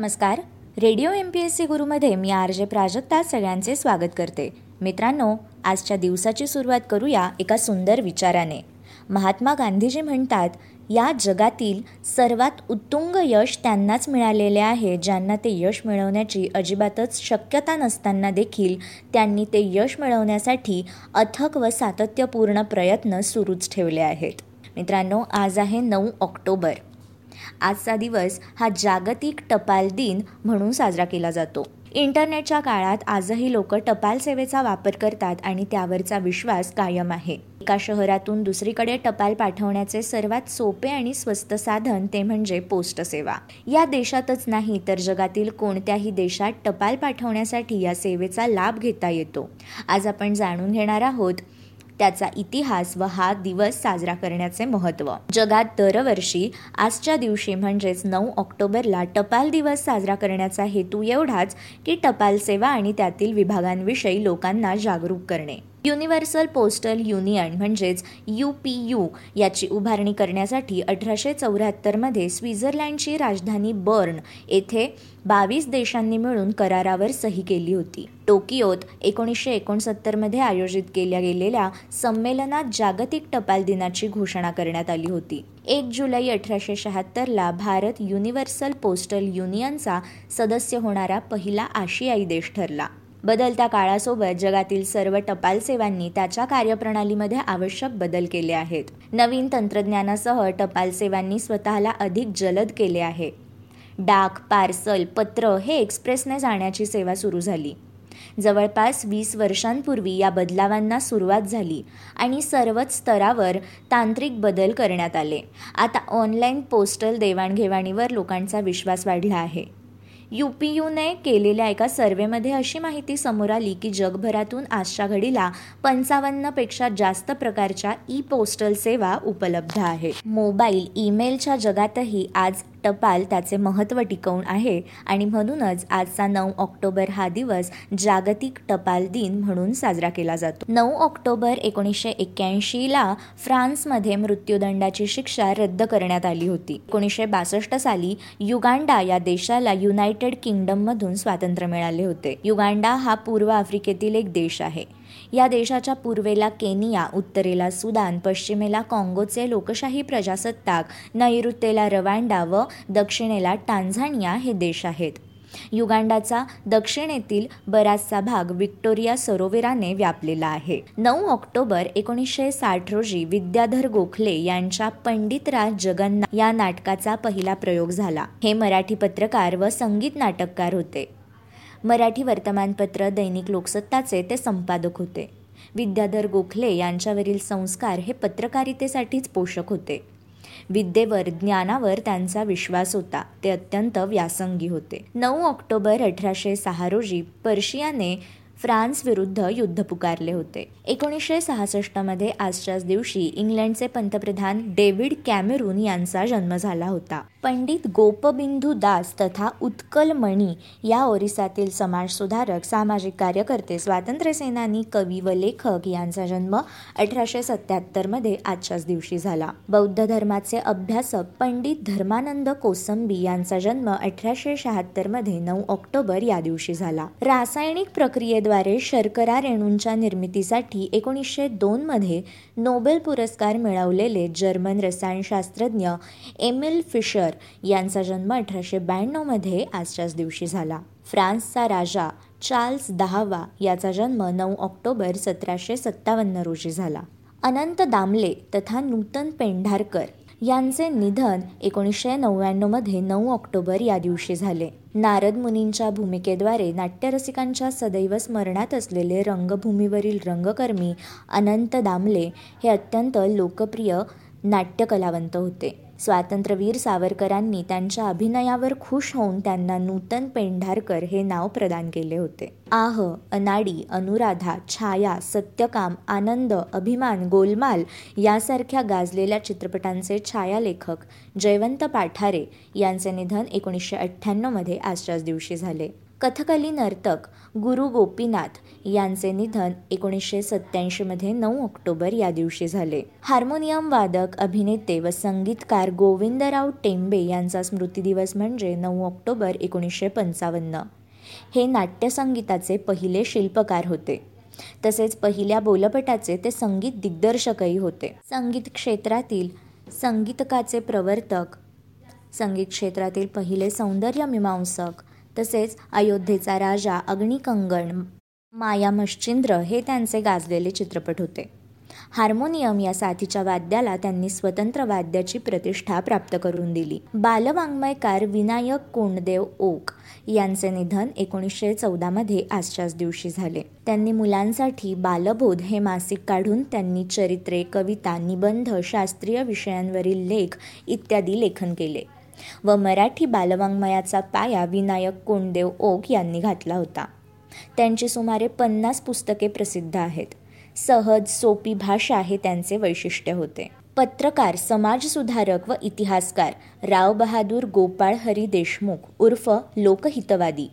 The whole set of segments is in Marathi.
नमस्कार. Radio M P S C गुरुमध्ये मी आर जे प्राजक्ता सगळ्यांचे स्वागत करते. मित्रांनो आजच्या दिवसाची सुरुवात करूया एका सुंदर विचाराने. महात्मा गांधीजी म्हणतात या जगातील सर्वात उत्तुंग यश त्यांनाच मिळालेले आहे ज्यांना ते यश मिळवण्याची अजिबातच शक्यता नसताना देखील त्यांनी ते यश मिळवण्यासाठी अथक व सातत्यपूर्ण प्रयत्न सुरूच ठेवले आहेत. मित्रांनो आज आहे नऊ ऑक्टोबर. आजचा दिवस हा जागतिक टपाल दिन म्हणून साजरा केला जातो. इंटरनेटच्या काळात आजही लोक टपाल सेवेचा वापर करतात आणि त्यावरचा विश्वास कायम आहे. एका शहरातून दुसरीकडे टपाल पाठवण्याचे सर्वात सोपे आणि स्वस्त साधन ते म्हणजे पोस्ट सेवा. या देशातच नाही तर जगातील कोणत्याही देशात टपाल पाठवण्यासाठी या सेवेचा लाभ घेता येतो. आज आपण जाणून घेणार आहोत त्याचा इतिहास व हा दिवस साजरा करण्याचे महत्त्व. जगात दरवर्षी आजच्या दिवशी म्हणजेच नऊ ऑक्टोबरला टपाल दिवस साजरा करण्याचा हेतू एवढाच की टपाल सेवा आणि त्यातील विभागांविषयी लोकांना जागरूक करणे. युनिव्हर्सल पोस्टल युनियन म्हणजेच यू पी यू याची उभारणी करण्यासाठी अठराशे चौऱ्याहत्तरमध्ये स्वित्झर्लंडची राजधानी बर्न येथे बावीस देशांनी मिळून करारावर सही केली होती. टोकियोत एकोणीसशे एकोणसत्तरमध्ये आयोजित केल्या गेलेल्या संमेलनात जागतिक टपाल दिनाची घोषणा करण्यात आली होती. एक जुलै अठराशे शहात्तरला भारत युनिव्हर्सल पोस्टल युनियनचा सदस्य होणारा पहिला आशियाई देश ठरला. बदलत्या काळासोबत जगातील सर्व टपाल सेवांनी त्याच्या कार्यप्रणालीमध्ये आवश्यक बदल केले आहेत. नवीन तंत्रज्ञानासह टपाल सेवांनी स्वतःला अधिक जलद केले आहे. डाक पार्सल पत्र हे एक्सप्रेसने जाण्याची सेवा सुरू झाली. जवळपास वीस वर्षांपूर्वी या बदलावांना सुरुवात झाली आणि सर्वच स्तरावर तांत्रिक बदल करण्यात आले. आता ऑनलाईन पोस्टल देवाणघेवाणीवर लोकांचा विश्वास वाढला आहे. यू पी यूने केलेल्या एका सर्वेमध्ये अशी माहिती समोर आली की जगभरातून आजच्या घडीला पंचावन्नपेक्षा जास्त प्रकारच्या ई पोस्टल सेवा उपलब्ध आहेत. मोबाईल ईमेलच्या जगातही आज टपाल त्याचे महत्त्व टिकवून आहे आणि म्हणूनच आजचा नऊ ऑक्टोबर हा दिवस जागतिक टपाल दिन म्हणून साजरा केला जातो. नऊ ऑक्टोबर एकोणीसशे एक्क्याऐंशीला फ्रान्समध्ये मृत्यूदंडाची शिक्षा रद्द करण्यात आली होती. एकोणीसशे बासष्ट साली युगांडा या देशाला युनायटेड किंगडममधून स्वातंत्र्य मिळाले होते. युगांडा हा पूर्व आफ्रिकेतील एक देश आहे. या देशाच्या पूर्वेला केनिया उत्तरेला सुदान पश्चिमेला काँगोचे लोकशाही प्रजासत्ताक नैऋत्येला रवांडा व दक्षिणेला टांझानिया हे देश आहेत. युगांडाचा दक्षिणेतील बराचसा भाग विक्टोरिया सरोवराने व्यापलेला आहे. नऊ ऑक्टोबर एकोणीसशे साठ रोजी विद्याधर गोखले यांच्या पंडितराज जगन्नाथ या नाटकाचा पहिला प्रयोग झाला. हे मराठी पत्रकार व संगीत नाटककार होते. मराठी वर्तमानपत्र दैनिक लोकसत्ताचे ते संपादक होते. विद्याधर गोखले यांच्यावरील संस्कार हे पत्रकारितेसाठीच पोषक होते. विद्येवर ज्ञानावर त्यांचा विश्वास होता. ते अत्यंत व्यासंगी होते. नऊ ऑक्टोबर अठराशे सहा रोजी पर्शियाने फ्रान्स विरुद्ध युद्ध पुकारले होते. एकोणीसशे सहासष्टमध्ये आजच्याच दिवशी इंग्लंडचे पंतप्रधान डेव्हिड कॅमेरून यांचा जन्म झाला होता. पंडित गोपबिंदू दास तथा उत्कल मणी या ओरिसातील समाजसुधारक सामाजिक कार्यकर्ते स्वातंत्र्यसेनानी कवी व लेखक यांचा जन्म अठराशे सत्याहत्तरमध्ये आजच्याच दिवशी झाला. बौद्ध धर्माचे अभ्यासक पंडित धर्मानंद कोसंबी यांचा जन्म अठराशे शहात्तरमध्ये नऊ ऑक्टोबर या दिवशी झाला. रासायनिक प्रक्रियेद्वारे शर्करा रेणूंच्या निर्मितीसाठी एकोणीसशे दोनमध्ये नोबेल पुरस्कार मिळवलेले जर्मन रसायनशास्त्रज्ञ एमिल फिशर यांचा जन्म अठराशे ब्याण्णवमध्ये आजच्याच दिवशी झाला. फ्रान्सचा राजा चार्ल्स दहावा याचा जन्म नऊ ऑक्टोबर सतराशे सत्तावन्न रोजी झाला. अनंत दामले तथा नूतन पेंढारकर यांचे निधन एकोणीसशे नव्याण्णवमध्ये नऊ ऑक्टोबर या दिवशी झाले. नारद मुनींच्या भूमिकेद्वारे नाट्यरसिकांच्या सदैव स्मरणात असलेले रंगभूमीवरील रंगकर्मी अनंत दामले हे अत्यंत लोकप्रिय नाट्यकलावंत होते. स्वातंत्र्यवीर सावरकरांनी त्यांच्या अभिनयावर खुश होऊन त्यांना नूतन पेंढारकर हे नाव प्रदान केले होते. आह अनाडी अनुराधा छाया सत्यकाम आनंद अभिमान गोलमाल यासारख्या गाजलेल्या चित्रपटांचे छायालेखक जयवंत पाठारे यांचे निधन एकोणीसशे अठ्ठ्याण्णवमध्ये आजच्याच दिवशी झाले. कथकली नर्तक गुरु गोपीनाथ यांचे निधन एकोणीसशे सत्त्याऐंशीमध्ये नऊ ऑक्टोबर या दिवशी झाले. हार्मोनियम वादक अभिनेते व संगीतकार गोविंदराव टेंबे यांचा स्मृती दिवस म्हणजे नऊ ऑक्टोबर एकोणीसशे पंचावन्न. हे नाट्यसंगीताचे पहिले शिल्पकार होते. तसेच पहिल्या बोलपटाचे ते संगीत दिग्दर्शकही होते. संगीत क्षेत्रातील संगीतकाचे प्रवर्तक संगीत क्षेत्रातील पहिले सौंदर्य मीमांसक तसेच अयोध्येचा राजा अग्निकंगण माया मश्चिंद्र हे त्यांचे गाजलेले चित्रपट होते. हार्मोनियम या साथीच्या वाद्याला त्यांनी स्वतंत्र वाद्याची प्रतिष्ठा प्राप्त करून दिली. बालवाङ्मयकार विनायक कोंडदेव ओक यांचे निधन एकोणीसशे चौदामध्ये आजच्याच दिवशी झाले. त्यांनी मुलांसाठी बालबोध हे मासिक काढून त्यांनी चरित्रे कविता निबंध शास्त्रीय विषयांवरील लेख इत्यादी लेखन केले. व मराठी बालवाङ्मयाचा पाया विनायक कोंडदेव ओक यांनी घातला होता. त्यांची सुमारे पन्नास पुस्तके प्रसिद्ध आहेत. सहज सोपी भाषा हे त्यांचे वैशिष्ट्य होते. पत्रकार समाजसुधारक व इतिहासकार राव बहादूर गोपाळ हरी देशमुख उर्फ लोकहितवादी.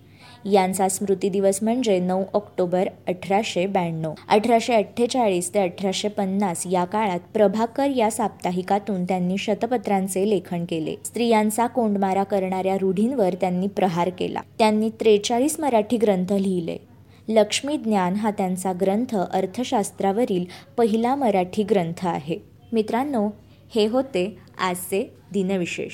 यांचा स्मृती दिवस म्हणजे नऊ ऑक्टोबर अठराशे ब्याण्णव. अठराशे अठ्ठेचाळीस ते अठराशे पन्नास या काळात प्रभाकर या साप्ताहिकातून त्यांनी शतपत्रांचे लेखन केले. स्त्रियांचा कोंडमारा करणाऱ्या रूढींवर त्यांनी प्रहार केला. त्यांनी त्रेचाळीस मराठी ग्रंथ लिहिले. लक्ष्मी ज्ञान हा त्यांचा ग्रंथ अर्थशास्त्रावरील पहिला मराठी ग्रंथ आहे. मित्रांनो हे होते आजचे दिनविशेष.